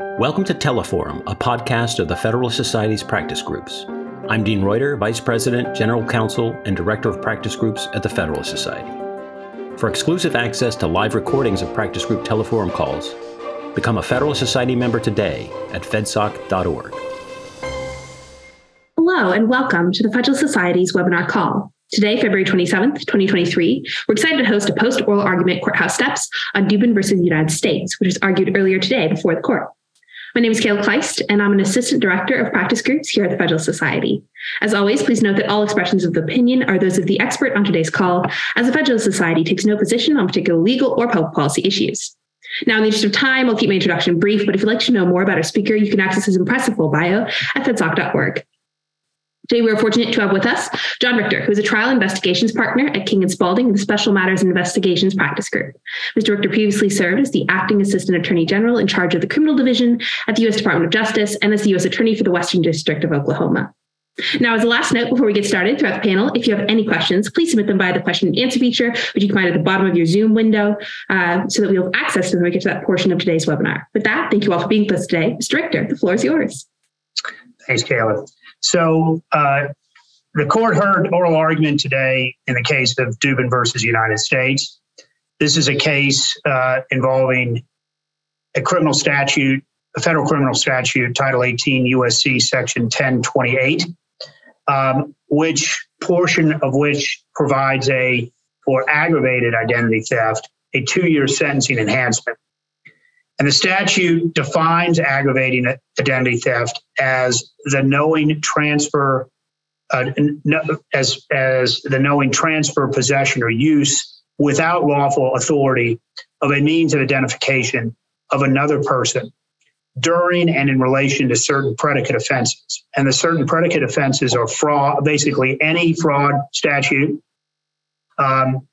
Welcome to Teleforum, a podcast of the Federalist Society's practice groups. I'm Dean Reuter, Vice President, General Counsel, and Director of Practice Groups at the Federalist Society. For exclusive access to live recordings of practice group Teleforum calls, become a Federalist Society member today at fedsoc.org. Hello, and welcome to the Federalist Society's webinar call. Today, February 27th, 2023, we're excited to host a post oral argument courthouse steps on Dubin versus the United States, which was argued earlier today before the court. My name is Kayla Kleist, and I'm an assistant director of practice groups here at the Federal Society. As always, please note that all expressions of opinion are those of the expert on today's call, as the Federal Society takes no position on particular legal or public policy issues. Now, in the interest of time, I'll keep my introduction brief, but if you'd like to know more about our speaker, you can access his impressive full bio at fedsoc.org. Today, we are fortunate to have with us John Richter, who is a trial investigations partner at King and Spalding in the Special Matters and Investigations Practice Group. Mr. Richter previously served as the acting assistant attorney general in charge of the criminal division at the U.S. Department of Justice and as the U.S. attorney for the Western District of Oklahoma. Now, as a last note before we get started throughout the panel, if you have any questions, please submit them via the question and answer feature, which you can find at the bottom of your Zoom window, uh, so that we have access to them when we get to that portion of today's webinar. With that, thank you all for being with us today. Mr. Richter, the floor is yours. Thanks, Kayla. So uh, the court heard oral argument today in the case of Dubin versus United States. This is a case uh, involving a criminal statute, a federal criminal statute, Title 18 USC Section 1028, um, which portion of which provides a for aggravated identity theft a two-year sentencing enhancement. And the statute defines aggravating identity theft as the knowing transfer, uh, as, as the knowing transfer, possession, or use without lawful authority of a means of identification of another person during and in relation to certain predicate offenses. And the certain predicate offenses are fraud, basically any fraud statute, um,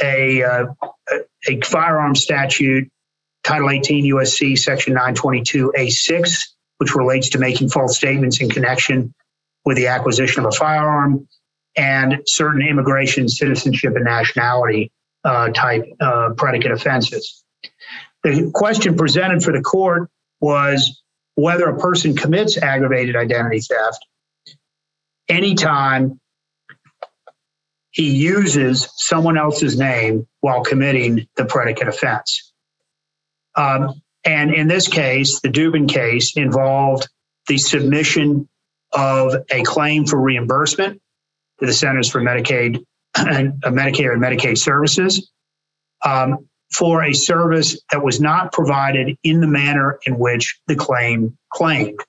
a, uh, a firearm statute, Title 18 USC Section 922A6, which relates to making false statements in connection with the acquisition of a firearm, and certain immigration, citizenship, and nationality uh, type uh, predicate offenses. The question presented for the court was whether a person commits aggravated identity theft anytime he uses someone else's name while committing the predicate offense. Um, and in this case, the Dubin case involved the submission of a claim for reimbursement to the Centers for Medicaid and uh, Medicare and Medicaid Services um, for a service that was not provided in the manner in which the claim claimed.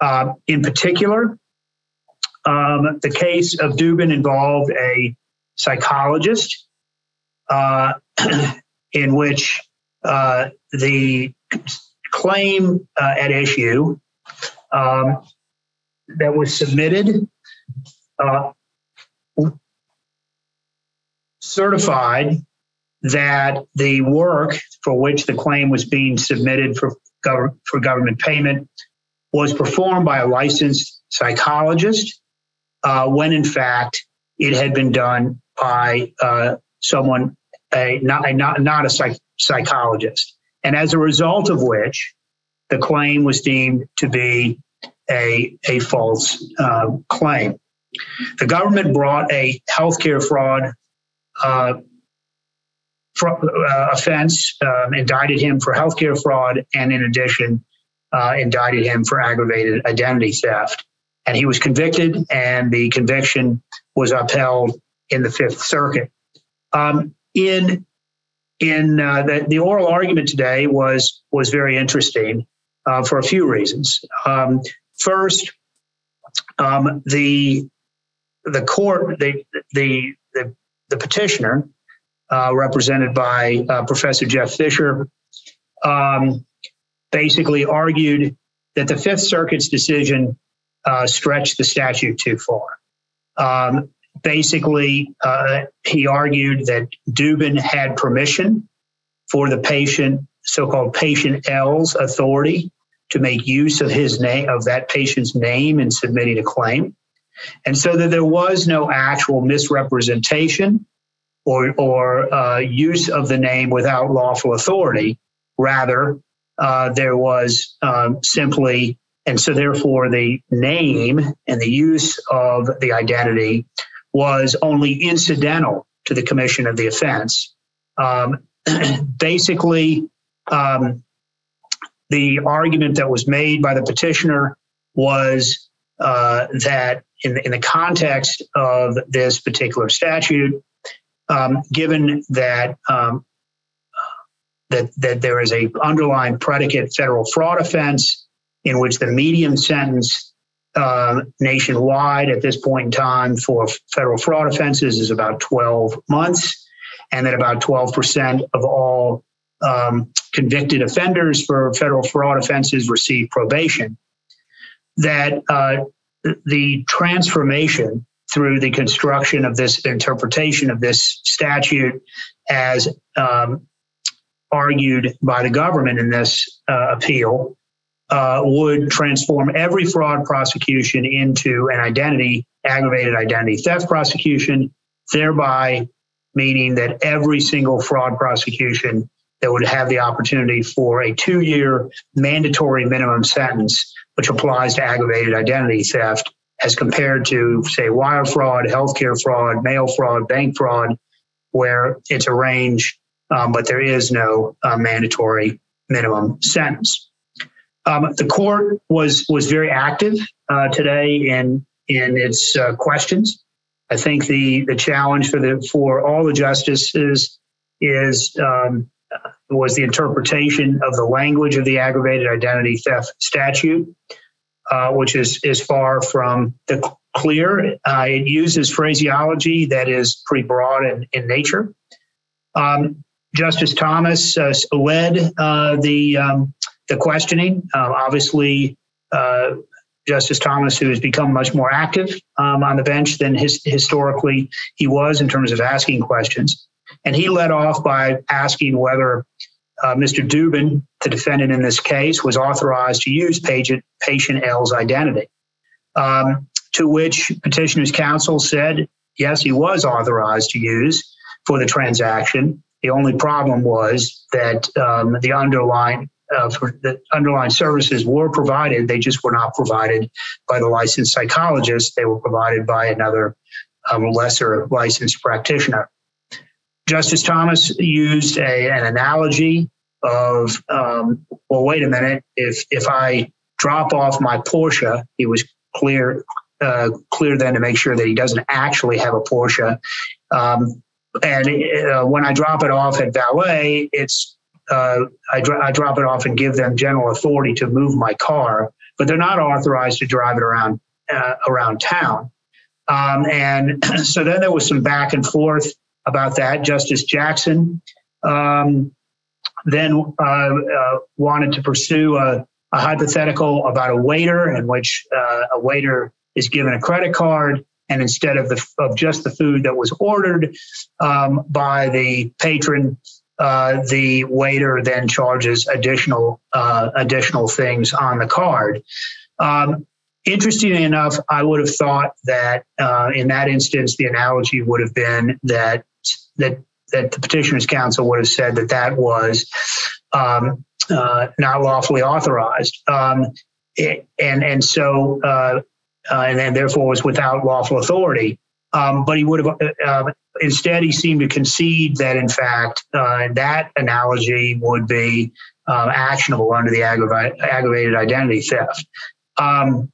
Uh, in particular, um, the case of Dubin involved a psychologist uh, in which uh, the claim uh, at issue um, that was submitted uh, certified that the work for which the claim was being submitted for, gov- for government payment was performed by a licensed psychologist uh, when in fact it had been done by uh, someone a not a not, not a psych, psychologist, and as a result of which, the claim was deemed to be a a false uh, claim. The government brought a healthcare fraud uh, uh, offense, um, indicted him for healthcare fraud, and in addition, uh, indicted him for aggravated identity theft. And he was convicted, and the conviction was upheld in the Fifth Circuit. Um, in in uh, the, the oral argument today was was very interesting uh, for a few reasons. Um, first, um, the the court, the the the, the petitioner, uh, represented by uh, Professor Jeff Fisher, um, basically argued that the Fifth Circuit's decision uh, stretched the statute too far. Basically, uh, he argued that Dubin had permission for the patient, so-called patient L's authority to make use of his name, of that patient's name in submitting a claim. And so that there was no actual misrepresentation or, or uh, use of the name without lawful authority. Rather, uh, there was um, simply, and so therefore the name and the use of the identity was only incidental to the commission of the offense. Um, basically, um, the argument that was made by the petitioner was uh, that in, in the context of this particular statute, um, given that um, that that there is a underlying predicate federal fraud offense in which the median sentence uh, nationwide at this point in time for federal fraud offenses is about 12 months, and that about 12% of all um, convicted offenders for federal fraud offenses receive probation. That uh, the transformation through the construction of this interpretation of this statute as um, argued by the government in this uh, appeal uh, would transform every fraud prosecution into an identity, aggravated identity theft prosecution, thereby meaning that every single fraud prosecution that would have the opportunity for a two year mandatory minimum sentence, which applies to aggravated identity theft, as compared to, say, wire fraud, healthcare fraud, mail fraud, bank fraud, where it's a range, um, but there is no uh, mandatory minimum sentence. Um, the court was was very active uh, today in in its uh, questions. I think the the challenge for the for all the justices is um, was the interpretation of the language of the aggravated identity theft statute, uh, which is is far from the clear. Uh, it uses phraseology that is pretty broad in, in nature. Um, Justice Thomas uh, led uh, the um, the questioning. Um, obviously, uh, Justice Thomas, who has become much more active um, on the bench than his, historically he was in terms of asking questions. And he led off by asking whether uh, Mr. Dubin, the defendant in this case, was authorized to use patient, patient L's identity. Um, to which petitioner's counsel said, yes, he was authorized to use for the transaction. The only problem was that um, the underlying uh, the underlying services were provided. They just were not provided by the licensed psychologist. They were provided by another um, lesser licensed practitioner. Justice Thomas used a, an analogy of, um, well, wait a minute, if if I drop off my Porsche, he was clear uh, clear then to make sure that he doesn't actually have a Porsche. Um, and uh, when I drop it off at valet, it's uh, I, I drop it off and give them general authority to move my car, but they're not authorized to drive it around uh, around town. Um, and so then there was some back and forth about that. Justice Jackson um, then uh, uh, wanted to pursue a, a, hypothetical about a waiter in which uh, a waiter is given a credit card and instead of the of just the food that was ordered um, by the patron, uh, the waiter then charges additional uh, additional things on the card. Um, interestingly enough, I would have thought that uh, in that instance, the analogy would have been that that that the petitioner's counsel would have said that that was um, uh, not lawfully authorized, um, it, and and so uh, and, and therefore was without lawful authority. Um, but he would have uh, instead he seemed to concede that in fact uh, that analogy would be uh, actionable under the aggravated, aggravated identity theft. Um,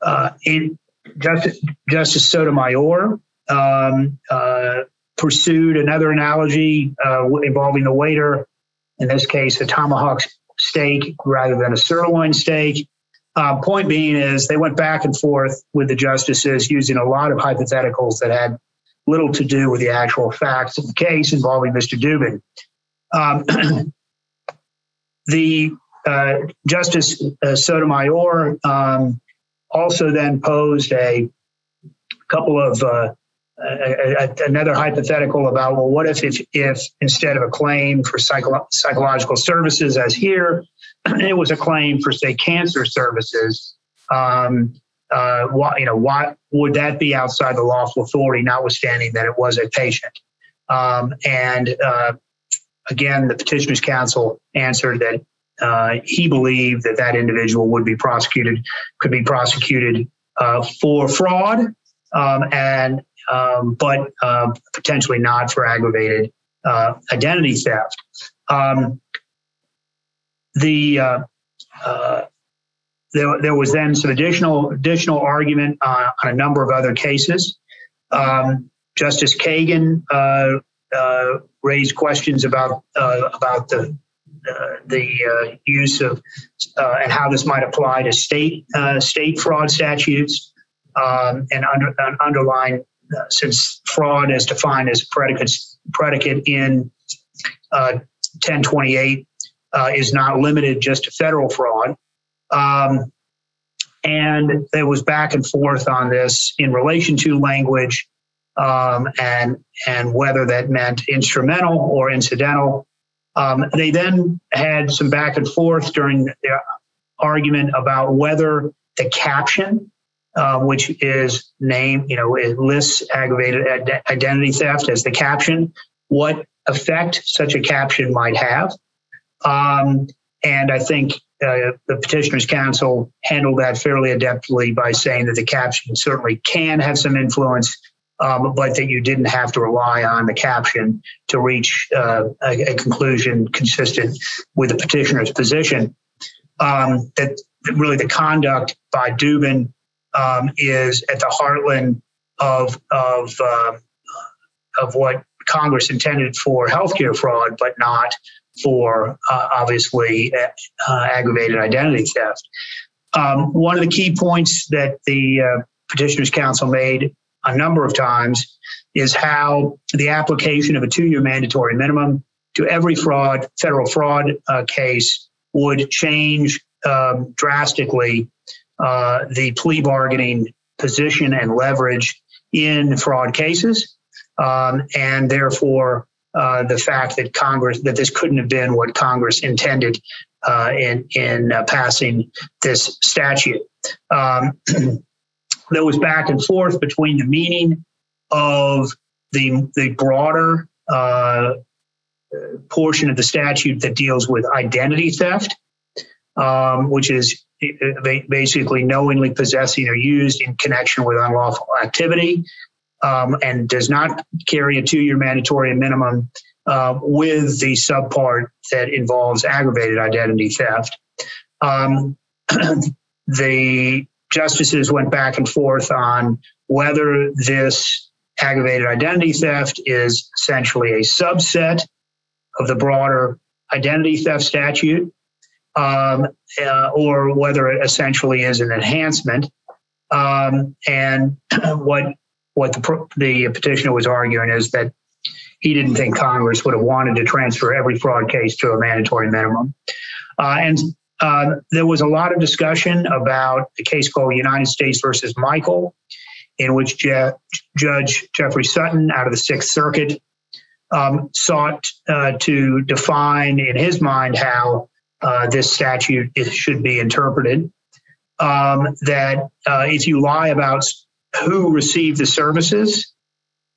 uh, it, Justice, Justice Sotomayor um, uh, pursued another analogy uh, involving the waiter, in this case, a tomahawk steak rather than a sirloin steak. Uh, point being is they went back and forth with the justices using a lot of hypotheticals that had little to do with the actual facts of the case involving Mr. Dubin. Um, the uh, Justice uh, Sotomayor um, also then posed a couple of uh, a, a, another hypothetical about well, what if if, if instead of a claim for psycho- psychological services as here, it was a claim for, say, cancer services. Um, uh, why, you know, why would that be outside the lawful authority, notwithstanding that it was a patient? Um, and uh, again, the petitioner's counsel answered that uh, he believed that that individual would be prosecuted, could be prosecuted uh, for fraud, um, and um, but uh, potentially not for aggravated uh, identity theft. The uh, uh, there, there was then some additional additional argument on, on a number of other cases. Um, Justice Kagan raised questions about about the uh, the uh, use of uh, and how this might apply to state state fraud statutes um, and under, underline since fraud is defined as predicate predicate in 1028 is not limited just to federal fraud. Um, and there was back and forth on this in relation to language um, and and whether that meant instrumental or incidental. Um, they then had some back and forth during the argument about whether the caption, uh, which is name, you know, it lists aggravated ad- identity theft as the caption, what effect such a caption might have. Um, and I think uh, the petitioner's counsel handled that fairly adeptly by saying that the caption certainly can have some influence um, but that you didn't have to rely on the caption to reach uh, a, a, conclusion consistent with the petitioner's position. Um, that really the conduct by Dubin um, is at the heartland of of uh, of what Congress intended for healthcare fraud, but not for uh, obviously uh, aggravated identity theft. Um, one of the key points that the uh, petitioner's counsel made a number of times is how the application of a two year mandatory minimum to every fraud, federal fraud uh, case would change um, drastically uh, the plea bargaining position and leverage in fraud cases. Um, and therefore, uh, the fact that Congress, that this couldn't have been what Congress intended uh, in, in uh, passing this statute. Um, there was back and forth between the meaning of the the broader uh, portion of the statute that deals with identity theft, um, which is uh, basically knowingly possessing or used in connection with unlawful activity, um, and does not carry a two-year mandatory minimum. Uh, with the subpart that involves aggravated identity theft. Um, the justices went back and forth on whether this aggravated identity theft is essentially a subset of the broader identity theft statute um, uh, or whether it essentially is an enhancement. Um, and what what the, the petitioner was arguing is that he didn't think Congress would have wanted to transfer every fraud case to a mandatory minimum. Uh, and uh, there was a lot of discussion about a case called United States versus Michael, in which Je- Judge Jeffrey Sutton out of the Sixth Circuit um, sought uh, to define, in his mind, how uh, this statute should be interpreted. Um, that uh, if you lie about who received the services,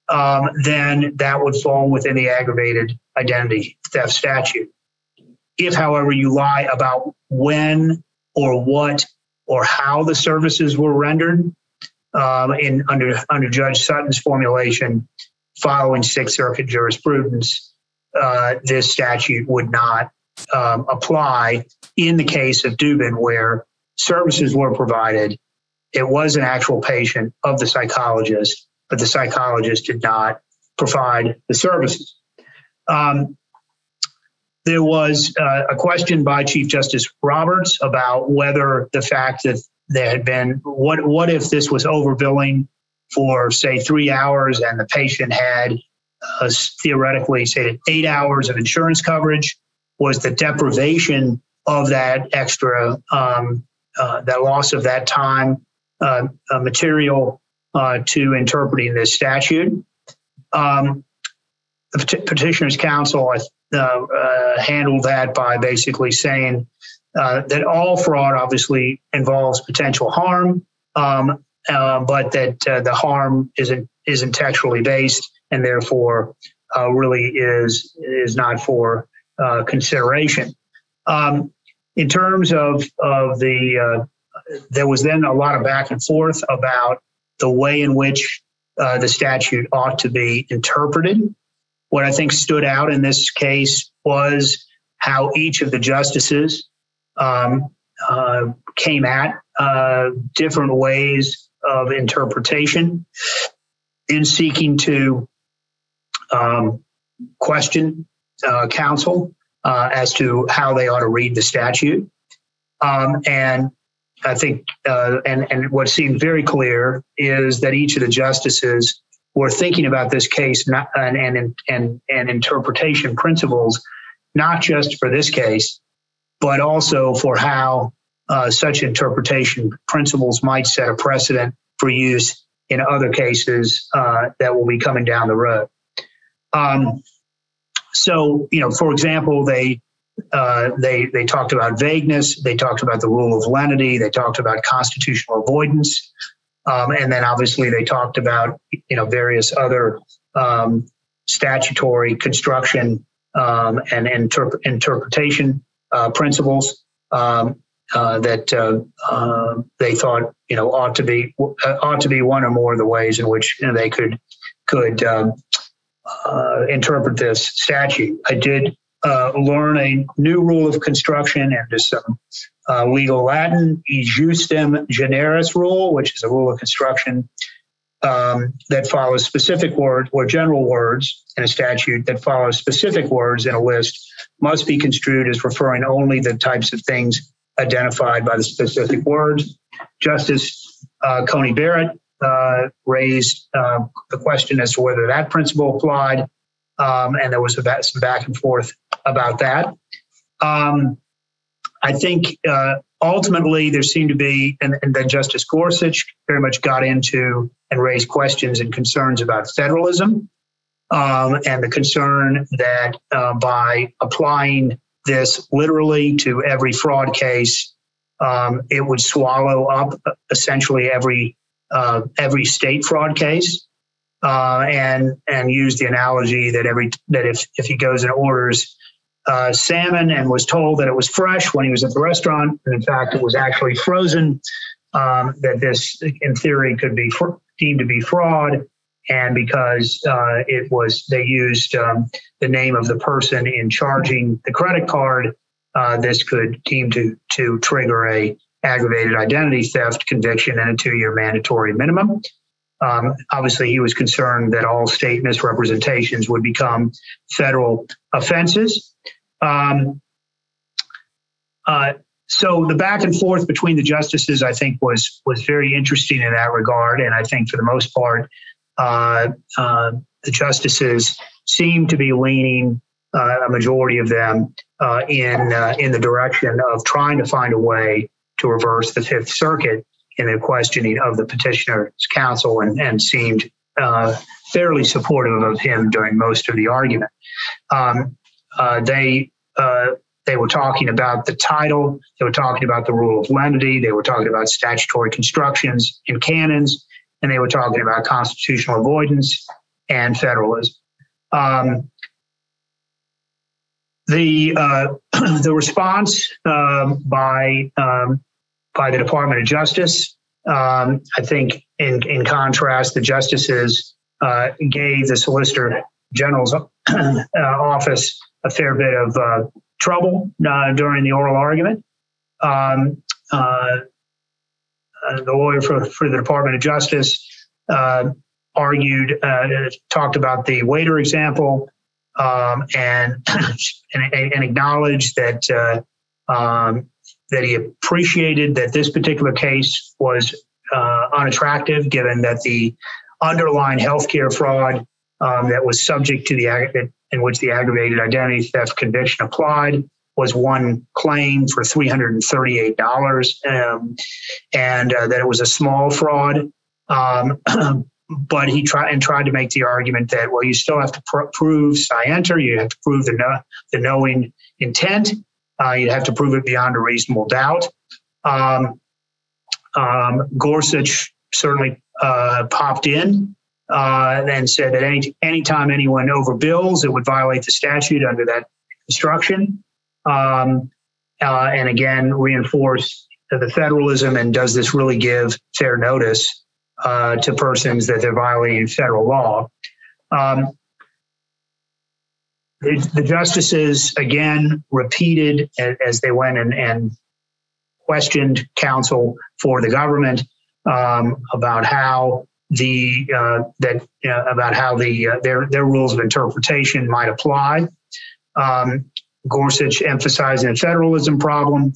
um, then that would fall within the aggravated identity theft statute. If, however, you lie about when or what or how the services were rendered, um, in under under Judge Sutton's formulation, following Sixth Circuit jurisprudence, uh, this statute would not um, apply in the case of Dubin, where services were provided. It was an actual patient of the psychologist, but the psychologist did not provide the services. Um, there was uh, a question by Chief Justice Roberts about whether the fact that there had been what what if this was overbilling for say three hours and the patient had uh, theoretically say eight hours of insurance coverage was the deprivation of that extra um, uh, that loss of that time uh, material uh, to interpreting this statute. Um, the petitioner's counsel, uh, uh, handle that by basically saying that all fraud obviously involves potential harm, um, but that the harm isn't isn't textually based and therefore really is is not for consideration. Um, in terms of of the, there was then a lot of back and forth about the way in which uh, the statute ought to be interpreted. What I think stood out in this case was how each of the justices um, uh, came at uh, different ways of interpretation in seeking to um, question uh, counsel uh, as to how they ought to read the statute. Um, and I think, uh, and, and what seemed very clear is that each of the justices were thinking about this case not, and, and, and, and interpretation principles, not just for this case, but also for how uh, such interpretation principles might set a precedent for use in other cases uh, that will be coming down the road. Um, so, you know, for example, they uh, they they talked about vagueness, they talked about the rule of lenity, they talked about constitutional avoidance, um, and then obviously they talked about you know various other um, statutory construction um, and interp- interpretation uh, principles um, uh, that uh, uh, they thought you know ought to be uh, ought to be one or more of the ways in which you know, they could could um, interpret this statute. I did uh, learn a new rule of construction and some uh, legal Latin, e justem generis rule, which is a rule of construction um, that follows specific words or general words in a statute that follows specific words in a list must be construed as referring only the types of things identified by the specific words. Justice uh, Coney Barrett uh, raised uh, the question as to whether that principle applied, um, and there was a, some back and forth about that. Um, I think uh, ultimately there seemed to be, and, and, then Justice Gorsuch very much got into and raised questions and concerns about federalism um, and the concern that uh, by applying this literally to every fraud case, um, it would swallow up essentially every uh, every state fraud case, uh, and and use the analogy that every that if if he goes and orders uh, salmon and was told that it was fresh when he was at the restaurant, and in fact it was actually frozen, um, that this in theory could be fr- deemed to be fraud. And because uh, it was, they used um, the name of the person in charging the credit card, uh, this could deem to to trigger a aggravated identity theft conviction and a two year mandatory minimum. Um, obviously, he was concerned that all state misrepresentations would become federal offenses. Um, uh, so the back and forth between the justices, I think, was was very interesting in that regard, and I think for the most part, uh, uh, the justices seem to be leaning uh, a majority of them uh, in uh, in the direction of trying to find a way to reverse the Fifth Circuit in the questioning of the petitioner's counsel and, and seemed fairly supportive of him during most of the argument. Um, uh, they uh, they were talking about the title, they were talking about the rule of lenity, they were talking about statutory constructions and canons, and they were talking about constitutional avoidance and federalism. Um, the uh, the response um, by um, by the Department of Justice. Um, I think, in, in contrast, the justices uh, gave the Solicitor General's uh, office a fair bit of uh, trouble uh, during the oral argument. Um, uh, uh, the lawyer for, for the Department of Justice argued, talked about the waiter example, um, and, and, and acknowledged that um, that he appreciated that this particular case was uh, unattractive, given that the underlying healthcare fraud um, that was subject to the in which the aggravated identity theft conviction applied was one claim for $338 um, and uh, that it was a small fraud um, but he tried and tried to make the argument that well you still have to pr- prove scienter you have to prove the, no- the knowing intent uh, you'd have to prove it beyond a reasonable doubt. Um, um, Gorsuch certainly uh, popped in uh, and said that any anytime anyone overbills, it would violate the statute under that instruction. Um, uh, and again reinforce the federalism and does this really give fair notice uh, to persons that they're violating federal law. Um, the, the, justices again repeated as they went and, and questioned counsel for the government um, about how the uh, that uh, about how the uh, their their rules of interpretation might apply. Um, Gorsuch emphasizing a federalism problem.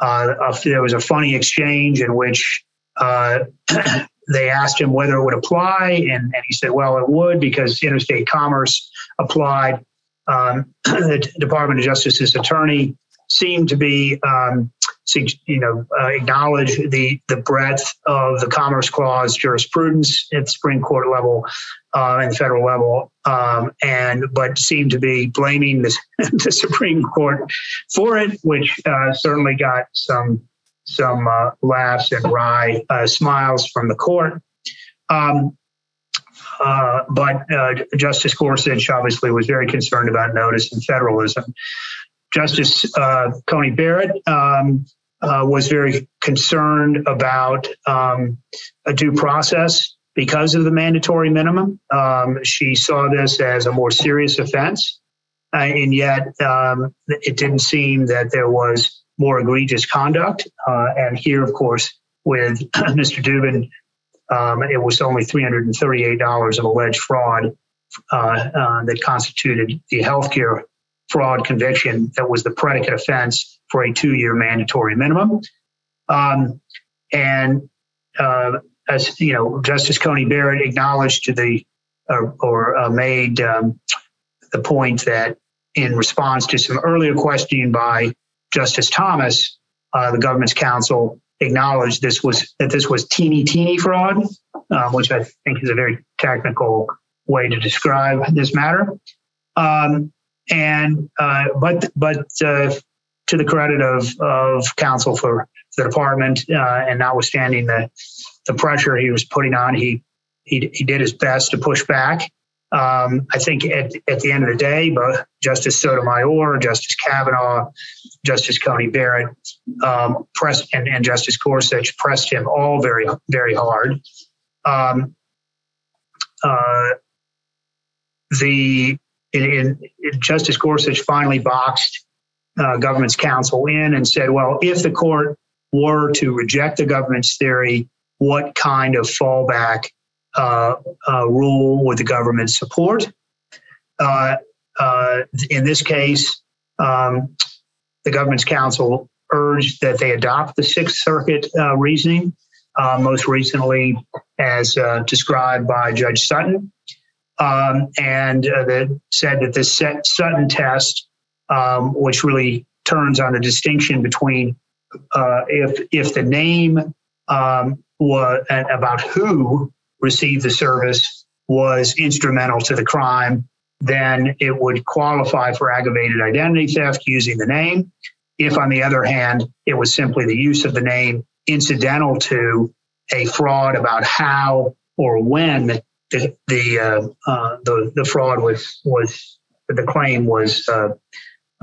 Uh, there was a funny exchange in which uh, they asked him whether it would apply, and, and, he said, "Well, it would because interstate commerce applied." Um, the Department of Justice's attorney seemed to be um, you know, uh, acknowledge the the breadth of the Commerce Clause jurisprudence at the Supreme Court level uh, and federal level, um, and but seem to be blaming the, the Supreme Court for it, which uh, certainly got some some uh, laughs and wry uh, smiles from the court. Um, uh, but Justice Gorsuch obviously was very concerned about notice and federalism. Justice uh, Coney Barrett um, uh, was very concerned about um, a due process because of the mandatory minimum. Um, she saw this as a more serious offense, uh, and yet um, it didn't seem that there was more egregious conduct. Uh, and here, of course, with Mr. Dubin, um, it was only $338 of alleged fraud uh, uh, that constituted the healthcare fraud conviction that was the predicate offense for a two year mandatory minimum. Um, and uh, as you know, Justice Coney Barrett acknowledged to the uh, or uh, made um, the point that in response to some earlier questioning by Justice Thomas, uh, the government's counsel acknowledged this was that this was teeny teeny fraud, uh, which I think is a very technical way to describe this matter. Um, and uh, but but uh, to the credit of of counsel for the department, uh, and notwithstanding the the pressure he was putting on, he he, he did his best to push back. Um, I think at, at the end of the day, both Justice Sotomayor, Justice Kavanaugh, Justice Coney Barrett, um, and, and Justice Gorsuch pressed him all very very hard. Um, uh, the in, in Justice Gorsuch finally boxed uh, government's counsel in and said, well, if the court were to reject the government's theory, what kind of fallback uh, uh, rule would the government support? Uh, uh, in this case, um, the government's counsel urged that they adopt the Sixth Circuit uh, reasoning, most recently as described by Judge Sutton um, and that said that the Sutton test, um, which really turns on the distinction between uh, if if the name um, was about who received the service was instrumental to the crime, then it would qualify for aggravated identity theft using the name. If, on the other hand, it was simply the use of the name incidental to a fraud about how or when the the uh, uh, the, the fraud was was the claim was uh,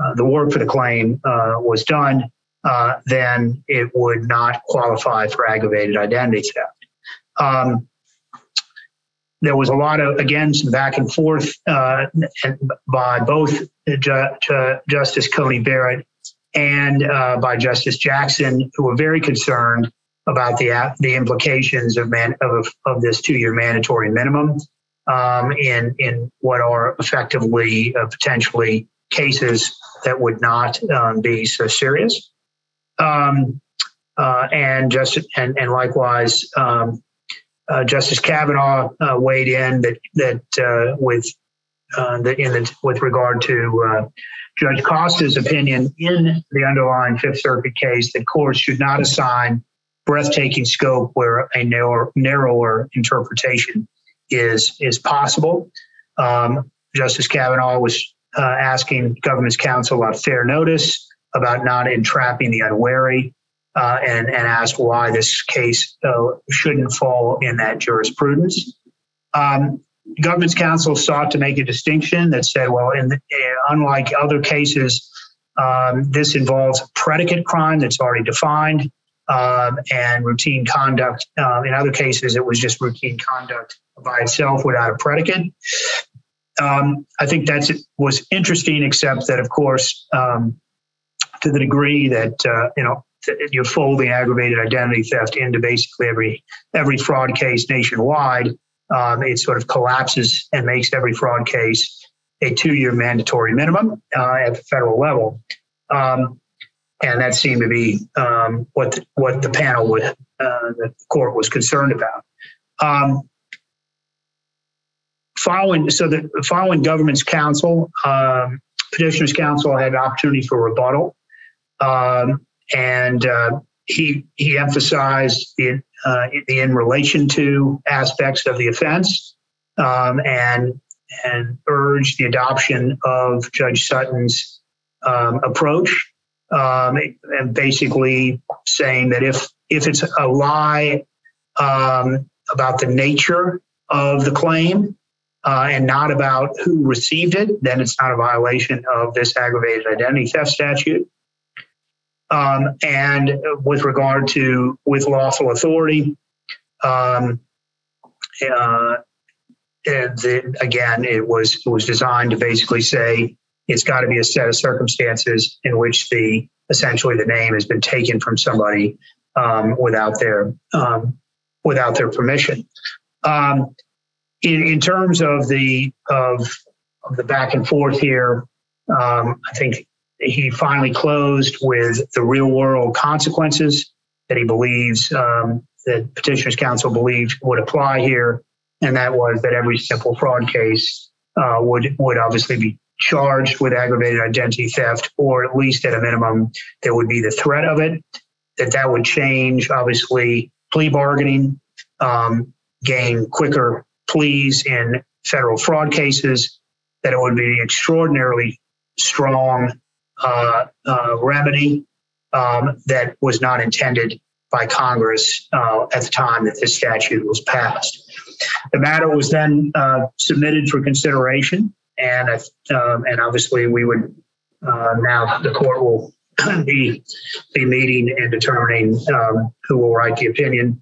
uh the work for the claim uh, was done, uh, then it would not qualify for aggravated identity theft. Um, there was a lot of again some back and forth by both Ju- Justice Coney Barrett and by Justice Jackson, who were very concerned about the the implications of man of of this two year mandatory minimum um, in in what are effectively uh, potentially cases that would not um, be so serious. Um, uh, and just and and likewise, um, uh, Justice Kavanaugh uh, weighed in that that uh, with uh, the in the with regard to Judge Costa's opinion in the underlying Fifth Circuit case that courts should not assign breathtaking scope where a narrower, narrower interpretation is is possible. Um, Justice Kavanaugh was uh, asking government's counsel about fair notice, about not entrapping the unwary, uh, and, and asked why this case uh, shouldn't fall in that jurisprudence. Um, government's counsel sought to make a distinction that said, well, in the, uh, unlike other cases Um, this involves predicate crime that's already defined um, and routine conduct. Um, in other cases, it was just routine conduct by itself without a predicate. Um, I think that was interesting, except that, of course, um, to the degree that uh, you know you're folding aggravated identity theft into basically every every fraud case nationwide, um, it sort of collapses and makes every fraud case a two-year mandatory minimum uh, at the federal level. Um, and that seemed to be um, what the, what the panel would, uh, the court was concerned about. Following so the following government's counsel, um, petitioner's counsel had opportunity for rebuttal, um, and uh, he he emphasized the uh, in relation to aspects of the offense, um, and and urged the adoption of Judge Sutton's um, approach, um, and basically saying that if if it's a lie um, about the nature of the claim uh, and not about who received it, then it's not a violation of this aggravated identity theft statute. Um, and with regard to with lawful authority, um, uh, the, again, it was it was designed to basically say it's got to be a set of circumstances in which the essentially the name has been taken from somebody um, without their um, without their permission. Um, in, in terms of the of, of the back and forth here, um, I think he finally closed with the real world consequences that he believes um, that petitioner's counsel believed would apply here, and that was that every simple fraud case uh, would would obviously be charged with aggravated identity theft, or at least at a minimum, there would be the threat of it. That that would change, obviously, plea bargaining, um, gain quicker pleas in federal fraud cases. That it would be an extraordinarily strong uh, uh, remedy um, that was not intended by Congress uh, at the time that this statute was passed. The matter was then uh, submitted for consideration, and um, and obviously we would uh, now the court will be be meeting and determining um, who will write the opinion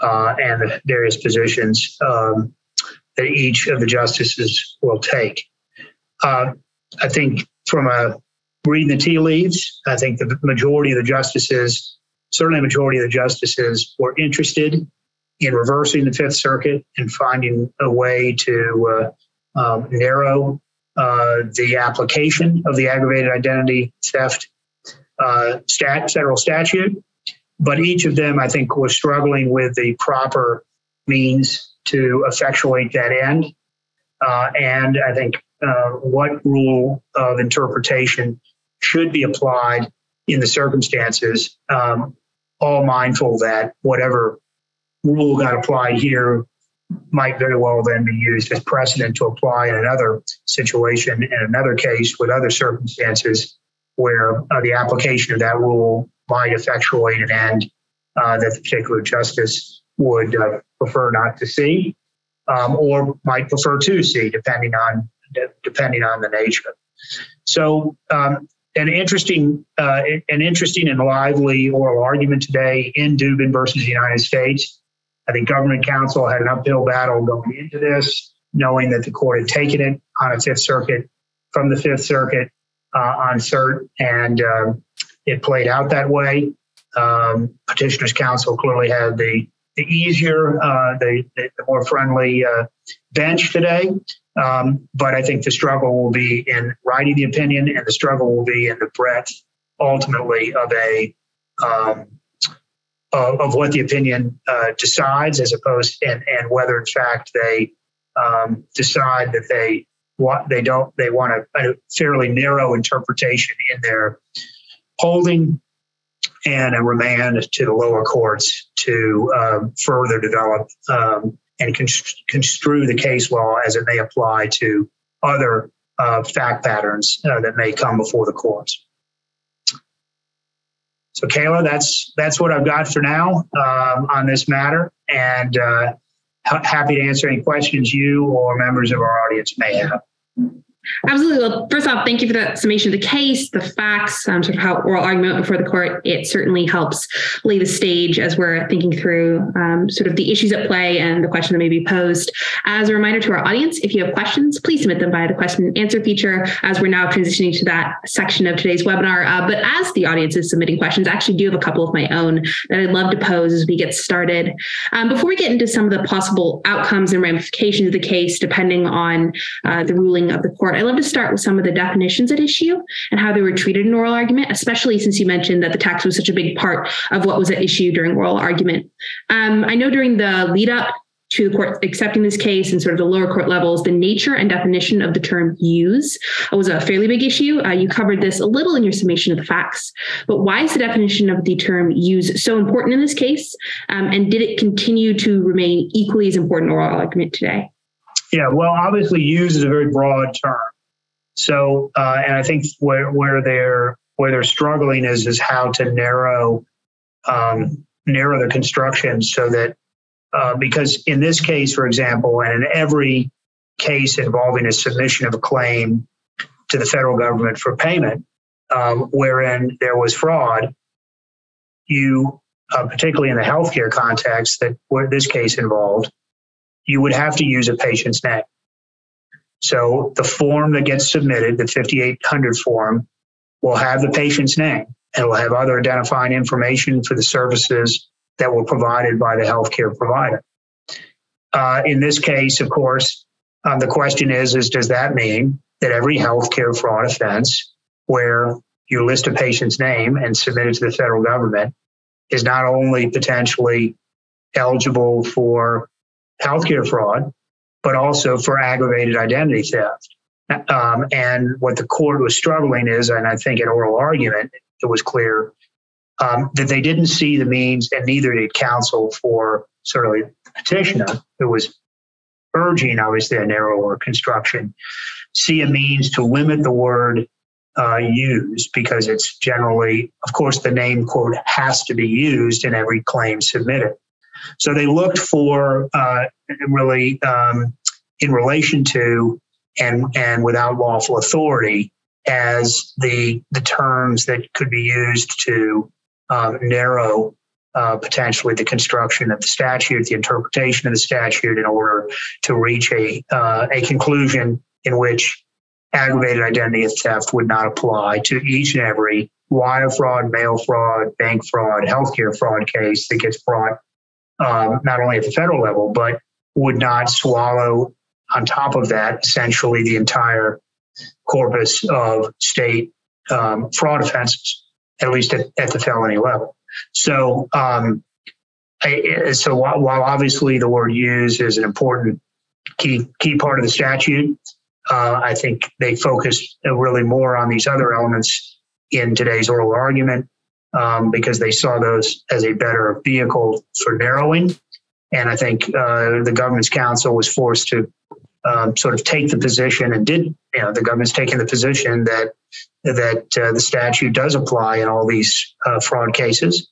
uh, and the various positions um, that each of the justices will take. I think from a reading the tea leaves. I think the majority of the justices, certainly the majority of the justices, were interested in reversing the Fifth Circuit and finding a way to uh, um, narrow uh, the application of the aggravated identity theft uh, stat, federal statute. But each of them, I think, was struggling with the proper means to effectuate that end. Uh, and I think uh, what rule of interpretation should be applied in the circumstances, um, all mindful that whatever rule got applied here might very well then be used as precedent to apply in another situation, in another case with other circumstances where uh, the application of that rule might effectuate an end uh, that the particular justice would uh, prefer not to see um, or might prefer to see, depending on depending on the nature. So um, an interesting, uh, an interesting and lively oral argument today in Dubin versus the United States. I think government counsel had an uphill battle going into this, knowing that the court had taken it on a Fifth Circuit from the Fifth Circuit uh, on cert, and uh, it played out that way. Um, petitioners' counsel clearly had the the easier, uh, the, the, more friendly uh, bench today. Um, but I think the struggle will be in writing the opinion, and the struggle will be in the breadth, ultimately, of a um, of, of, what the opinion uh, decides, as opposed and and whether in fact they um, decide that they want they don't they want a, a fairly narrow interpretation in their holding and a remand to the lower courts to um, further develop um, and construe the case law as it may apply to other uh, fact patterns uh, that may come before the courts. So, Kayla, that's that's what I've got for now um, on this matter, and uh, ha- happy to answer any questions you or members of our audience may have. Absolutely. Well, first off, thank you for that summation of the case, the facts, um, sort of how oral argument before the court. It certainly helps lay the stage as we're thinking through um, sort of the issues at play and the question that may be posed. As a reminder to our audience, if you have questions, please submit them via the question and answer feature as we're now transitioning to that section of today's webinar. Uh, but as the audience is submitting questions, I actually do have a couple of my own that I'd love to pose as we get started. Um, before we get into some of the possible outcomes and ramifications of the case, depending on uh, the ruling of the court, I'd love to start with some of the definitions at issue and how they were treated in oral argument, especially since you mentioned that the tax was such a big part of what was at issue during oral argument. Um, I know during the lead up to the court accepting this case and sort of the lower court levels, the nature and definition of the term use was a fairly big issue. Uh, you covered this a little in your summation of the facts, but why is the definition of the term use so important in this case? Um, and did it continue to remain equally as important oral argument today? Yeah, well, obviously, use is a very broad term. So, uh, and I think where where they're where they're struggling is is how to narrow um, narrow the construction so that uh, because in this case, for example, and in every case involving a submission of a claim to the federal government for payment, um, wherein there was fraud, you, uh, particularly in the healthcare context that where this case involved, you would have to use a patient's name. So the form that gets submitted, the 5800 form, will have the patient's name and will have other identifying information for the services that were provided by the healthcare provider. Uh, in this case, of course, um, the question is, is does that mean that every healthcare fraud offense where you list a patient's name and submit it to the federal government is not only potentially eligible for healthcare fraud, but also for aggravated identity theft. Um, and what the court was struggling is, and I think in oral argument, it was clear um, that they didn't see the means, and neither did counsel for certainly the petitioner, who was urging obviously a narrower construction, see a means to limit the word uh, used because it's generally, of course, the name quote has to be used in every claim submitted. So they looked for uh, really um, in relation to and and without lawful authority as the the terms that could be used to um, narrow uh, potentially the construction of the statute, the interpretation of the statute, in order to reach a uh, a conclusion in which aggravated identity theft would not apply to each and every wire fraud, mail fraud, bank fraud, healthcare fraud case that gets brought um, not only at the federal level, but would not swallow on top of that essentially the entire corpus of state um, fraud offenses, at least at, at the felony level. So, um, I, so while, while, obviously the word "use" is an important key key part of the statute, uh, I think they focus really more on these other elements in today's oral argument um, because they saw those as a better vehicle for narrowing. And I think uh, the government's counsel was forced to um, sort of take the position and did, you know, the government's taking the position that that uh, the statute does apply in all these uh, fraud cases,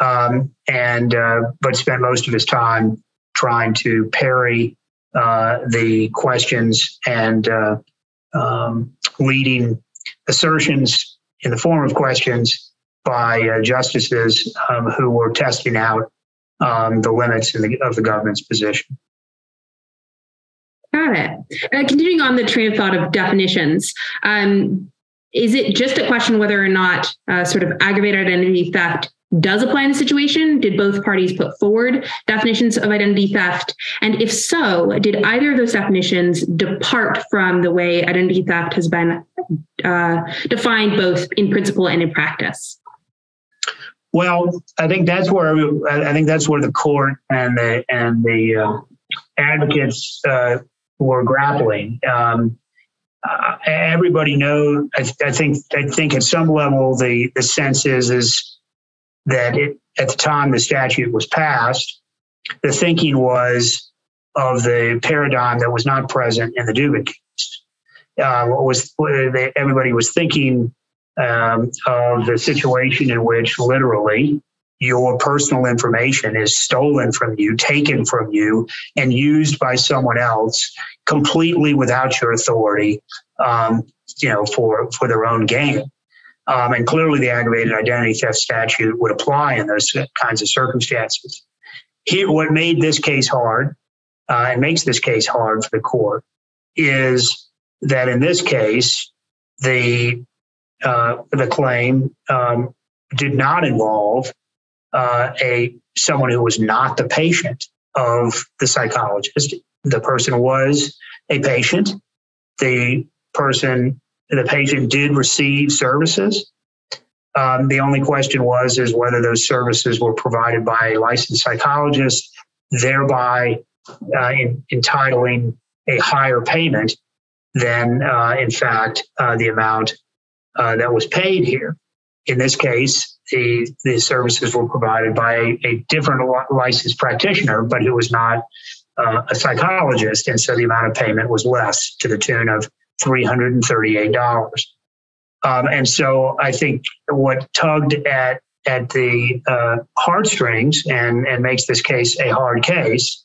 um, and uh, but spent most of his time trying to parry uh, the questions and uh, um, leading assertions in the form of questions by uh, justices um, who were testing out um, the limits the, of the government's position. Got it. Uh, continuing on the train of thought of definitions, um, is it just a question whether or not uh, sort of aggravated identity theft does apply in the situation? Did both parties put forward definitions of identity theft? And if so, did either of those definitions depart from the way identity theft has been uh, defined both in principle and in practice? Well, I think that's where I think that's where the court and the and the uh, advocates uh, were grappling. Um, uh, everybody knows. I, I, think. I think at some level the the sense is is that it, at the time the statute was passed, the thinking was of the paradigm that was not present in the Dubin case. Uh, was everybody was thinking um, of the situation in which literally your personal information is stolen from you, taken from you, and used by someone else completely without your authority um, you know, for for their own gain. Um, and clearly, the aggravated identity theft statute would apply in those kinds of circumstances. Here, what made this case hard uh, and makes this case hard for the court is that in this case, the uh, the claim um, did not involve uh, a someone who was not the patient of the psychologist. The person was a patient. The person, the patient, did receive services. Um, the only question was is whether those services were provided by a licensed psychologist, thereby uh, in, entitling a higher payment than, uh, in fact, uh, the amount uh, that was paid here. In this case, the, the services were provided by a, a different licensed practitioner, but who was not uh, a psychologist. And so the amount of payment was less to the tune of $338. Um, and so I think what tugged at at the uh, heartstrings and, and makes this case a hard case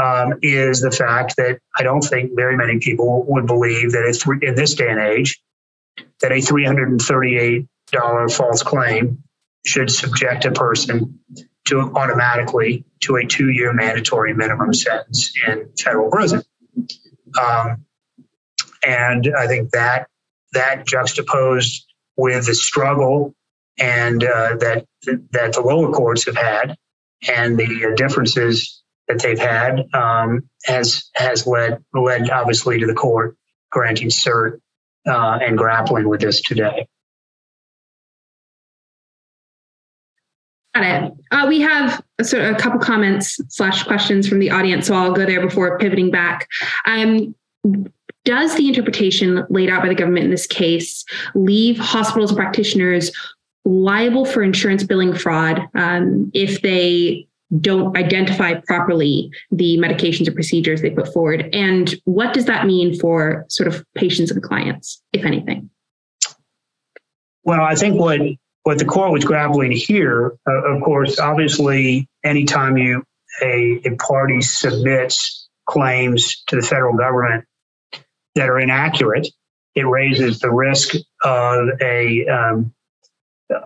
um, is the fact that I don't think very many people would believe that it's in this day and age that a $338 false claim should subject a person to automatically to a two-year mandatory minimum sentence in federal prison. Um, and I think that that juxtaposed with the struggle and uh, that that the lower courts have had and the differences that they've had um, has has led led obviously to the court granting cert uh, and grappling with this today. Got it. Uh, we have a, sort of a couple comments slash questions from the audience, so I'll go there before pivoting back. Um, does the interpretation laid out by the government in this case leave hospitals and practitioners liable for insurance billing fraud um, if they don't identify properly the medications or procedures they put forward? And what does that mean for sort of patients and clients, if anything? Well, I think what what the court was grappling here, uh, of course, obviously, anytime you a, a party submits claims to the federal government that are inaccurate, it raises the risk of a um,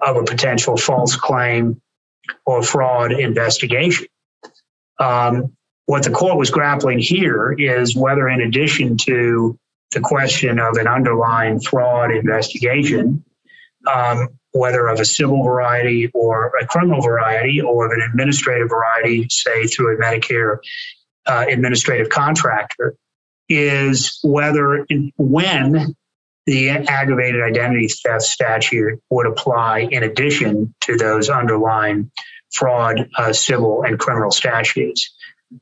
of a potential false claim or fraud investigation. Um, what the court was grappling here is whether, in addition to the question of an underlying fraud investigation, um, whether of a civil variety or a criminal variety or of an administrative variety, say through a Medicare uh, administrative contractor, is whether when the aggravated identity theft statute would apply in addition to those underlying fraud, uh, civil, and criminal statutes.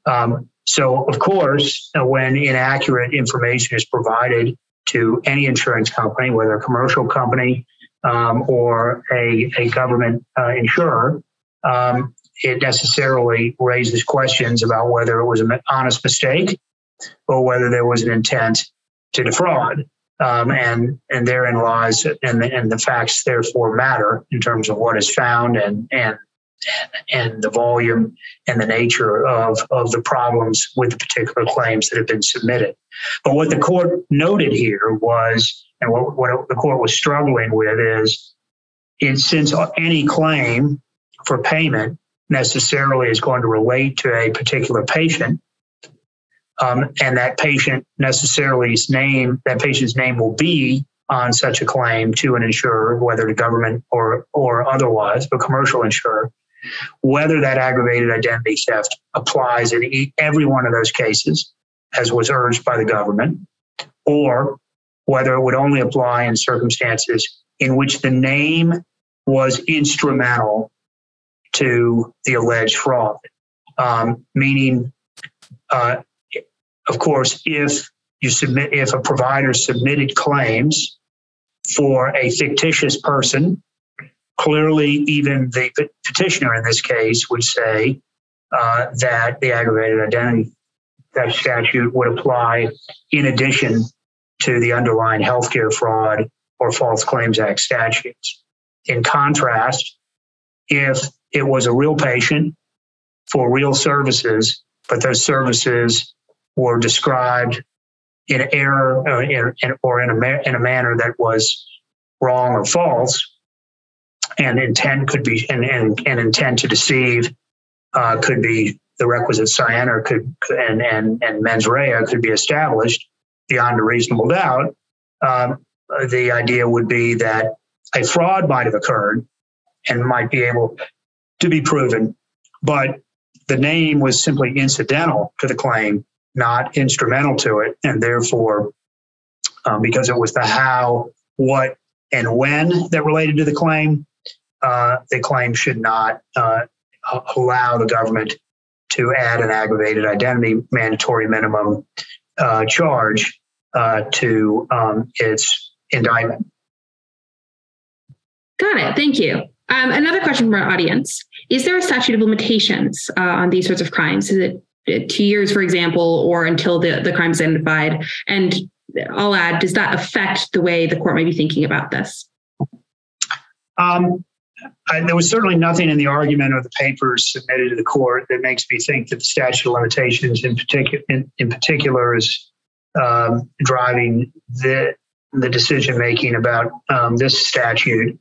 Um, so, of course, uh, when inaccurate information is provided to any insurance company, whether a commercial company um, or a, a government uh, insurer, um, it necessarily raises questions about whether it was an honest mistake or whether there was an intent to defraud. Um, and and therein lies and the, and the facts therefore matter in terms of what is found and and and the volume and the nature of, of the problems with the particular claims that have been submitted. But what the court noted here was, and what, what the court was struggling with is, in, since any claim for payment necessarily is going to relate to a particular patient, um, and that patient necessarily's name, that patient's name will be on such a claim to an insurer, whether the government or or otherwise, a commercial insurer, whether that aggravated identity theft applies in every one of those cases, as was urged by the government, or whether it would only apply in circumstances in which the name was instrumental to the alleged fraud, um, meaning uh, of course, if you submit, if a provider submitted claims for a fictitious person, clearly even the petitioner in this case would say uh, that the aggravated identity theft statute would apply in addition to the underlying healthcare fraud or false claims act statutes. In contrast, if it was a real patient for real services, but those services were described in error or in, or in, a, in a manner that was wrong or false, and intent could be and, and, and intent to deceive uh, could be the requisite scienter could and and and mens rea could be established beyond a reasonable doubt. Um, the idea would be that a fraud might have occurred and might be able to be proven, but the name was simply incidental to the claim, not instrumental to it, and therefore, um, because it was the how, what, and when that related to the claim, uh, the claim should not uh, allow the government to add an aggravated identity mandatory minimum uh, charge uh, to um, its indictment. Got it. Thank you. Um, another question from our audience Is there a statute of limitations uh, on these sorts of crimes? Is it two years, for example, or until the, the crime is identified? And I'll add, does that affect the way the court might be thinking about this? Um, I, there was certainly nothing in the argument or the papers submitted to the court that makes me think that the statute of limitations, in particular, in, in particular, is um, driving the the decision making about um, this statute.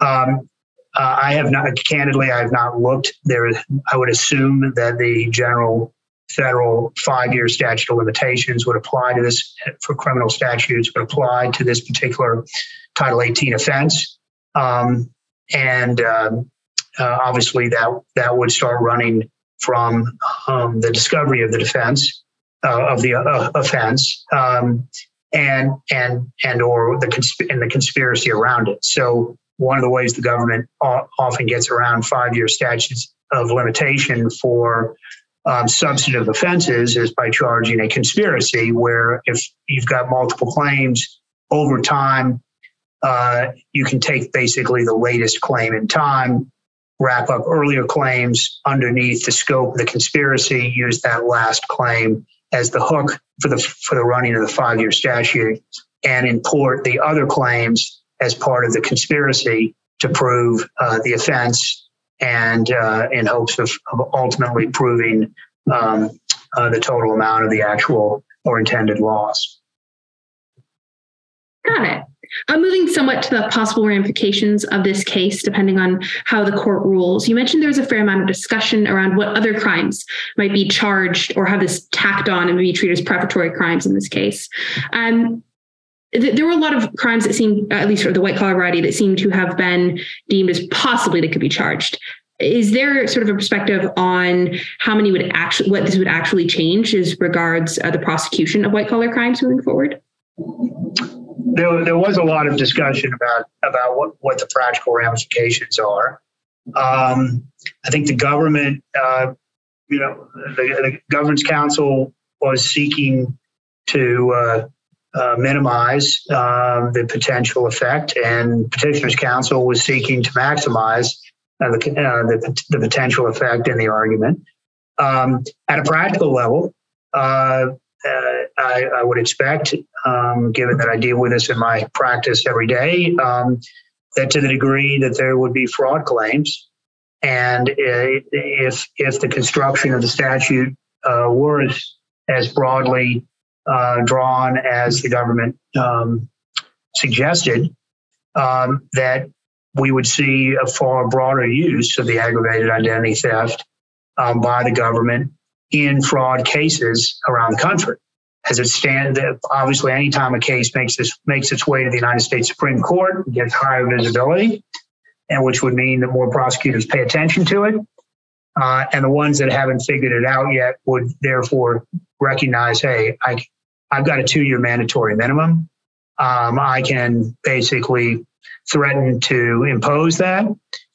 Um, uh, I have not, candidly, I have not looked there. I would assume that the general federal five year statute of limitations would apply to this for criminal statutes, would apply to this particular Title 18 offense. Um, and um, uh, obviously, that, that would start running from um, the discovery of the defense uh, of the uh, offense. Um, and and and or the consp- and the conspiracy around it. So one of the ways the government often gets around five-year statutes of limitation for um, substantive offenses is by charging a conspiracy, where if you've got multiple claims over time, uh, you can take basically the latest claim in time, wrap up earlier claims underneath the scope of the conspiracy, use that last claim as the hook for the for the running of the five-year statute, and import the other claims as part of the conspiracy to prove uh, the offense and uh, in hopes of, of ultimately proving um, uh, the total amount of the actual or intended loss. Got it. Uh, moving somewhat to the possible ramifications of this case, depending on how the court rules, you mentioned there was a fair amount of discussion around what other crimes might be charged or have this tacked on and be treated as preparatory crimes in this case. Um, there were a lot of crimes that seemed, at least for the white collar variety, that seemed to have been deemed as possibly that could be charged. Is there sort of a perspective on how many would actually, what this would actually change as regards uh, the prosecution of white collar crimes moving forward? There, there was a lot of discussion about about what, what the practical ramifications are. Um, I think the government, uh, you know, the, the government's counsel was seeking to uh, uh, minimize um, the potential effect, and petitioners' counsel was seeking to maximize uh, the, uh, the, the, potential effect in the argument. Um, at a practical level, uh, uh, I, I, would expect, um, given that I deal with this in my practice every day, um, that to the degree that there would be fraud claims, and if if the construction of the statute were as, as broadly uh, drawn as the government um, suggested, um, that we would see a far broader use of the aggravated identity theft um, by the government in fraud cases around the country. As it stands, obviously, anytime a case makes this makes its way to the United States Supreme Court, it gets higher visibility, and which would mean that more prosecutors pay attention to it. Uh, and the ones that haven't figured it out yet would therefore recognize, hey, I, I've got a two year mandatory minimum. Um, I can basically threaten to impose that,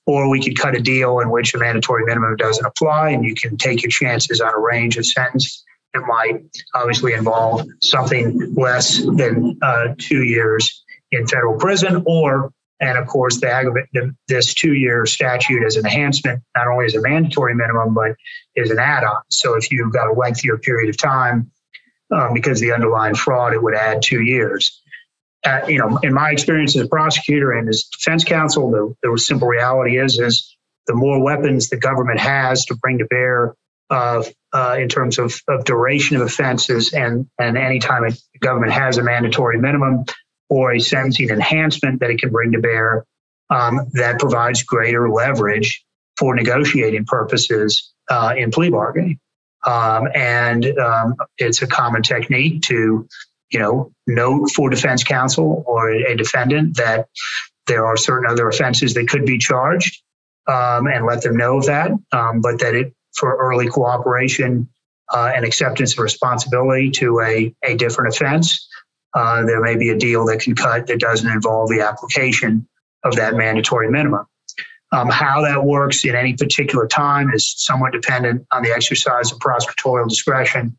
or we could cut a deal in which a mandatory minimum doesn't apply and you can take your chances on a range of sentence. that might obviously involve something less than uh, two years in federal prison, or and of course, the this two-year statute as an enhancement, not only as a mandatory minimum, but is an add-on. So if you've got a lengthier period of time, um, because the underlying fraud, it would add two years. Uh, you know, in my experience as a prosecutor and as defense counsel, the, the simple reality is is the more weapons the government has to bring to bear uh, uh, in terms of, of duration of offenses and, and any time a government has a mandatory minimum or a sentencing enhancement that it can bring to bear, um, that provides greater leverage for negotiating purposes uh, in plea bargaining. Um, and um, it's a common technique to, you know, note for defense counsel or a defendant that there are certain other offenses that could be charged um, and let them know of that, um, but that it for early cooperation uh, and acceptance of responsibility to a, a different offense. Uh, there may be a deal that can cut that doesn't involve the application of that mandatory minimum. Um, how that works in any particular time is somewhat dependent on the exercise of prosecutorial discretion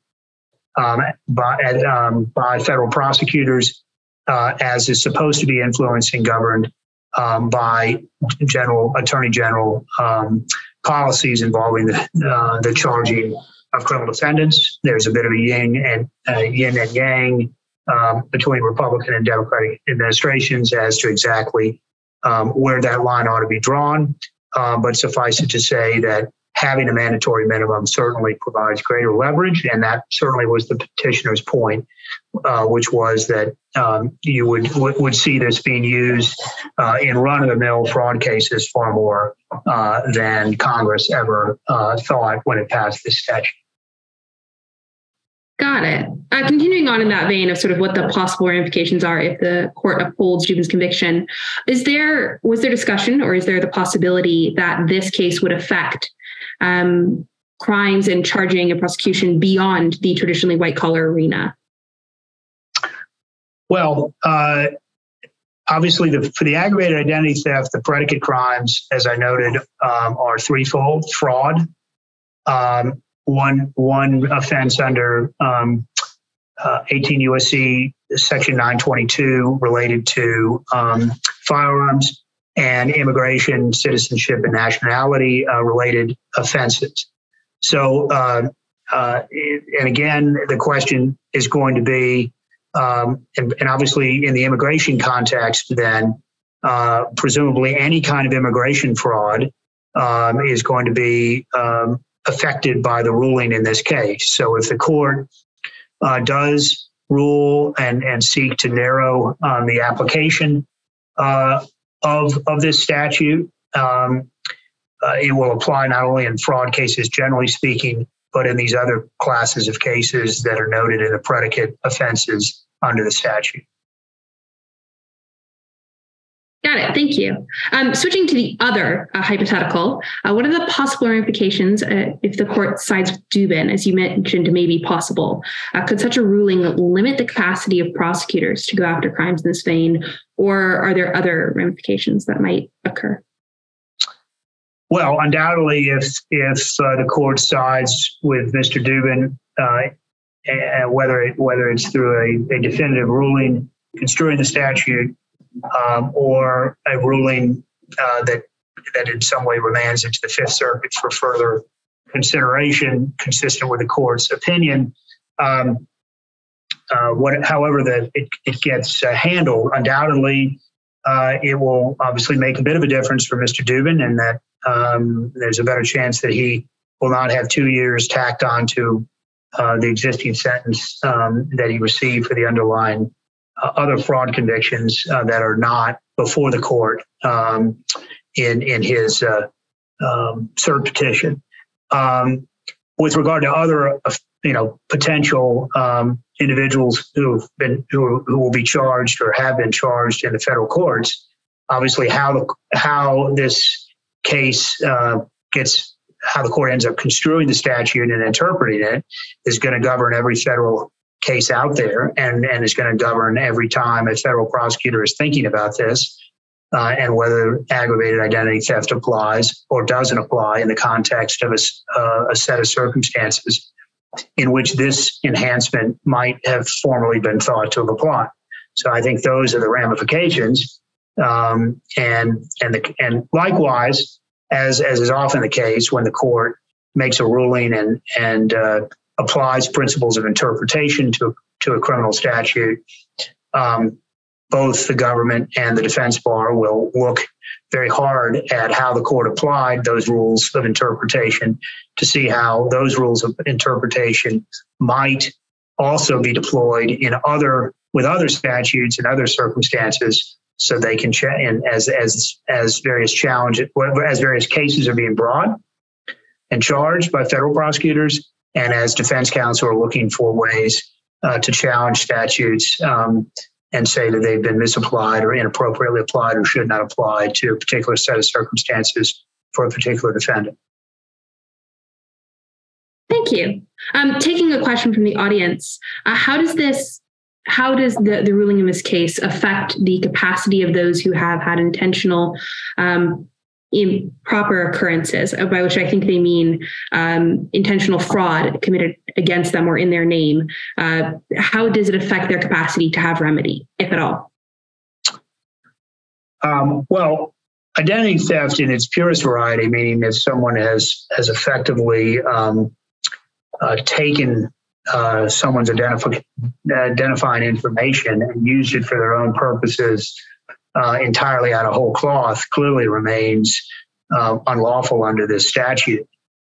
um, by, um, by federal prosecutors, uh, as is supposed to be influenced and governed um, by general attorney general um, policies involving the, uh, the charging of criminal defendants. There's a bit of a yin and uh, yin and yang um, between Republican and Democratic administrations as to exactly um, where that line ought to be drawn. Um, but suffice it to say that having a mandatory minimum certainly provides greater leverage, and that certainly was the petitioner's point, uh, which was that um, you would would see this being used uh, in run-of-the-mill fraud cases far more uh, than Congress ever uh, thought when it passed this statute. Got it. Uh, continuing on in that vein of sort of what the possible ramifications are if the court upholds Dubin's conviction, is there was there discussion or is there the possibility that this case would affect um, crimes and charging and prosecution beyond the traditionally white collar arena? Well, uh, obviously, the, for the aggravated identity theft, the predicate crimes, as I noted, um, are threefold: fraud, um, one one offense under um, uh, 18 USC section 922 related to um, firearms and immigration, citizenship, and nationality uh, related offenses. So, uh, uh, and again, the question is going to be, um, and, and, obviously in the immigration context, then uh, presumably any kind of immigration fraud um, is going to be um, affected by the ruling in this case. So if the court uh, does rule and, and seek to narrow um, the application uh, of, of this statute, um, uh, it will apply not only in fraud cases, generally speaking, but in these other classes of cases that are noted in the predicate offenses under the statute. Got it. Thank you. Um, switching to the other uh, hypothetical, uh, what are the possible ramifications uh, if the court sides with Dubin, as you mentioned, may be possible? Uh, could such a ruling limit the capacity of prosecutors to go after crimes in this vein, or are there other ramifications that might occur? Well, undoubtedly, if if uh, the court sides with Mr. Dubin, uh, whether it, whether it's through a, a definitive ruling construing the statute um, or a ruling uh, that that in some way remands into the Fifth Circuit for further consideration, consistent with the court's opinion. Um, uh, what, however, that it, it gets uh, handled, undoubtedly, uh, it will obviously make a bit of a difference for Mr. Dubin, and that um, there's a better chance that he will not have two years tacked on to uh, the existing sentence um, that he received for the underlying other fraud convictions uh, that are not before the court um, in in his uh, um, cert petition. Um, with regard to other, uh, you know, potential um, individuals who've been who, who will be charged or have been charged in the federal courts, obviously how how this case uh, gets how the court ends up construing the statute and interpreting it is going to govern every federal case out there and, and is going to govern every time a federal prosecutor is thinking about this uh, and whether aggravated identity theft applies or doesn't apply in the context of a, uh, a set of circumstances in which this enhancement might have formerly been thought to have applied. So I think those are the ramifications. Um, and and the, and likewise, as as is often the case when the court makes a ruling and and uh, applies principles of interpretation to, to a criminal statute, um, both the government and the defense bar will look very hard at how the court applied those rules of interpretation to see how those rules of interpretation might also be deployed in other with other statutes and other circumstances so they can check and as as as various challenges as various cases are being brought and charged by federal prosecutors and as defense counsel are looking for ways uh, to challenge statutes um, and say that they've been misapplied or inappropriately applied or should not apply to a particular set of circumstances for a particular defendant. Thank you. Um, taking a question from the audience, uh, how does this how does the, the ruling in this case affect the capacity of those who have had intentional um, improper occurrences, uh, by which I think they mean um, intentional fraud committed against them or in their name? Uh, how does it affect their capacity to have remedy, if at all? Um, well, identity theft in its purest variety, meaning that someone has has effectively um, uh, taken uh, someone's identifi- identifying information and used it for their own purposes uh, entirely out of whole cloth clearly remains uh, unlawful under this statute.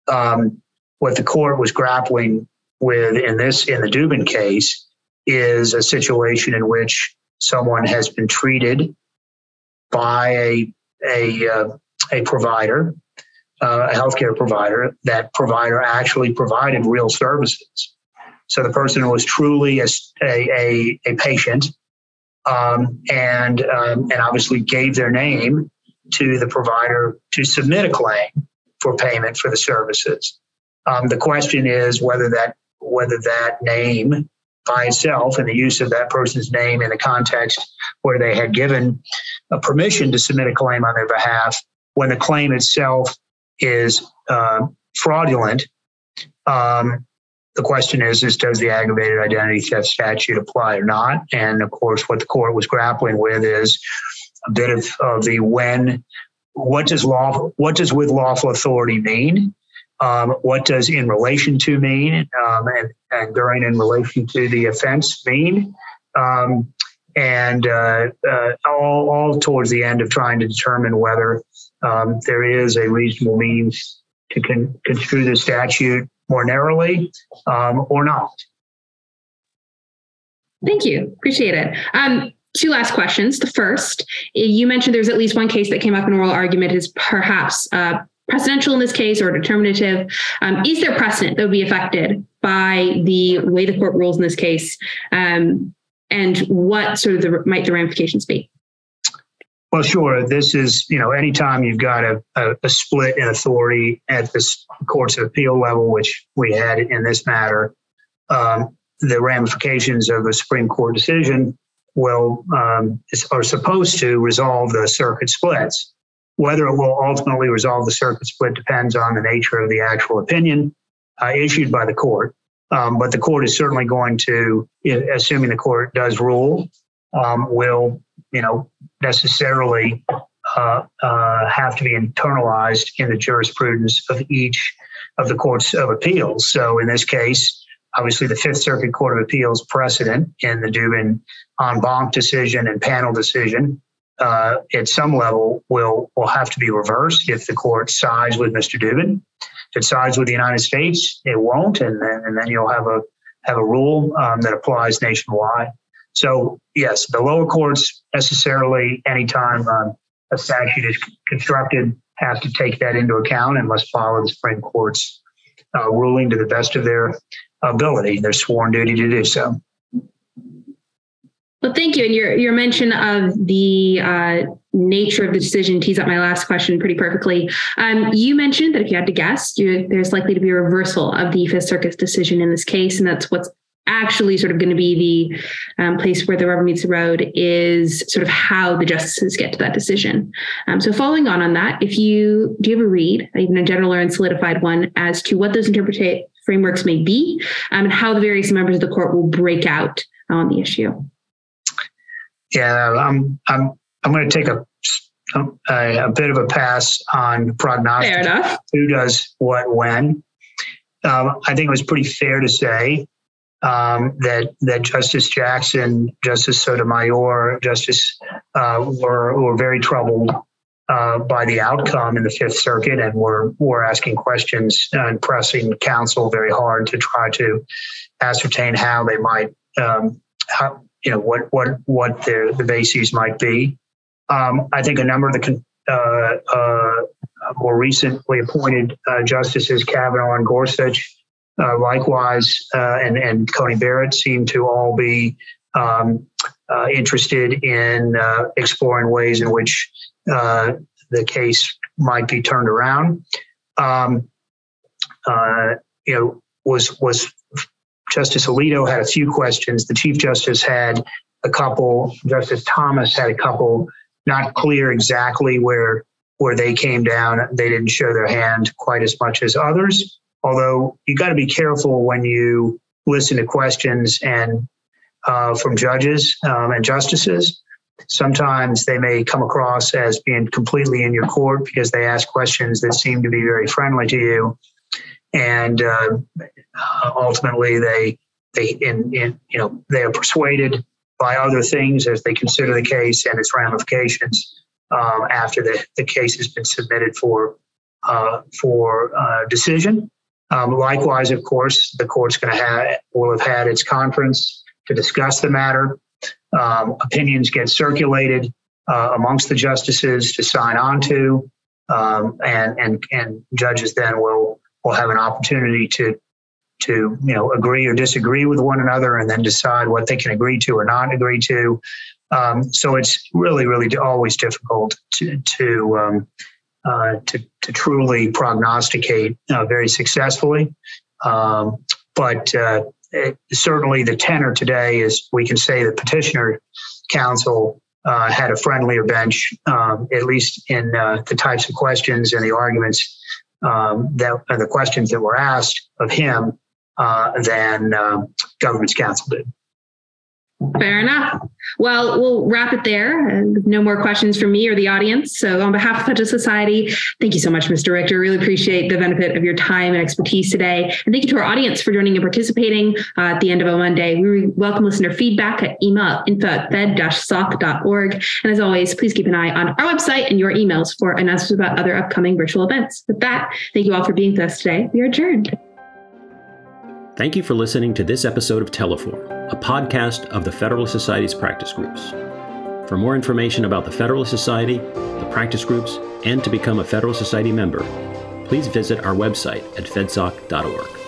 Um, what the court was grappling with in this in the Dubin case is a situation in which someone has been treated by a a, uh, a provider uh, a healthcare provider, that provider actually provided real services. So the person was truly a, a, a patient um, and, um, and obviously gave their name to the provider to submit a claim for payment for the services. Um, the question is whether that whether that name by itself and the use of that person's name in the context where they had given a permission to submit a claim on their behalf when the claim itself is uh, fraudulent, um, the question is, is does the aggravated identity theft statute apply or not? And of course, what the court was grappling with is a bit of, of the when, what does law, what does with lawful authority mean? Um, what does in relation to mean? Um, and, and during in relation to the offense mean? Um, and uh, uh, all, all towards the end of trying to determine whether um, there is a reasonable means to con- construe the statute more narrowly um, or not. Thank you. Appreciate it. Um, two last questions. The first, you mentioned there's at least one case that came up in oral argument is perhaps uh, precedential in this case or determinative. Um, is there precedent that would be affected by the way the court rules in this case? Um, and what sort of the, might the ramifications be? Well, sure. This is, you know, anytime you've got a, a, a, split in authority at the courts of appeal level, which we had in this matter, um, the ramifications of a Supreme Court decision will um, are supposed to resolve the circuit splits. Whether it will ultimately resolve the circuit split depends on the nature of the actual opinion uh, issued by the court. Um, but the court is certainly going to, assuming the court does rule, um, will you know necessarily uh, uh, have to be internalized in the jurisprudence of each of the courts of appeals. So in this case, obviously the Fifth Circuit Court of Appeals precedent in the Dubin en banc decision and panel decision uh, at some level will will have to be reversed if the court sides with Mr. Dubin. If it sides with the United States, it won't, and then and then you'll have a have a rule um, that applies nationwide. So yes, the lower courts necessarily, anytime um, a statute is constructed, have to take that into account and must follow the Supreme Court's uh, ruling to the best of their ability, their sworn duty to do so. Well, thank you. And your your mention of the uh, nature of the decision tees up my last question pretty perfectly. Um, you mentioned that if you had to guess, you, there's likely to be a reversal of the Fifth Circuit's decision in this case, and that's what's actually sort of going to be the um, place where the rubber meets the road is sort of how the justices get to that decision. Um, so following on on that, if you do you have a read, even a general or unsolidified one, as to what those interpretation frameworks may be um, and how the various members of the court will break out on the issue. Yeah, I'm I'm I'm going to take a a, a bit of a pass on prognostic. Fair enough. Who does what when? Um, I think it was pretty fair to say um, that that Justice Jackson, Justice Sotomayor, Justice uh, were were very troubled uh, by the outcome in the Fifth Circuit, and we're we're asking questions and pressing counsel very hard to try to ascertain how they might, um, how, you know, what what what their the bases might be. Um, I think a number of the uh, uh, more recently appointed uh, justices Kavanaugh and Gorsuch, uh, likewise, uh, and and Coney Barrett seem to all be um, interested in exploring ways in which uh, the case might be turned around. Um, uh, you know, was was Justice Alito had a few questions. The Chief Justice had a couple. Justice Thomas had a couple. Not clear exactly where where they came down. They didn't show their hand quite as much as others. Although you got to be careful when you listen to questions and uh, from judges um, and justices Sometimes they may come across as being completely in your court because they ask questions that seem to be very friendly to you, and uh, ultimately they they in, in you know they are persuaded by other things as they consider the case and its ramifications um, after the, the case has been submitted for uh, for uh, decision. Um, likewise, of course, the court's going to have will have had its conference to discuss the matter um, opinions get circulated uh, amongst the justices to sign on to, um, and and and judges then will will have an opportunity to to you know agree or disagree with one another, and then decide what they can agree to or not agree to. Um, so it's really really always difficult to to um, uh, to, to truly prognosticate uh, very successfully. Um, but uh, it, certainly the tenor today is we can say the petitioner counsel uh, had a friendlier bench, um, at least in uh, the types of questions and the arguments um, that the questions that were asked of him uh, than um, government's counsel did. Fair enough. Well, we'll wrap it there. No more questions from me or the audience. So, on behalf of Federalist Society, thank you so much, Mr. Richter. Really appreciate the benefit of your time and expertise today. And thank you to our audience for joining and participating uh, at the end of a Monday. We welcome listener feedback at email info at fed-soc.org. And as always, please keep an eye on our website and your emails for announcements about other upcoming virtual events. With that, thank you all for being with us today. We are adjourned. Thank you for listening to this episode of Teleforum, a podcast of the Federalist Society's practice groups. For more information about the Federalist Society, the practice groups, and to become a Federalist Society member, please visit our website at fedsoc.org.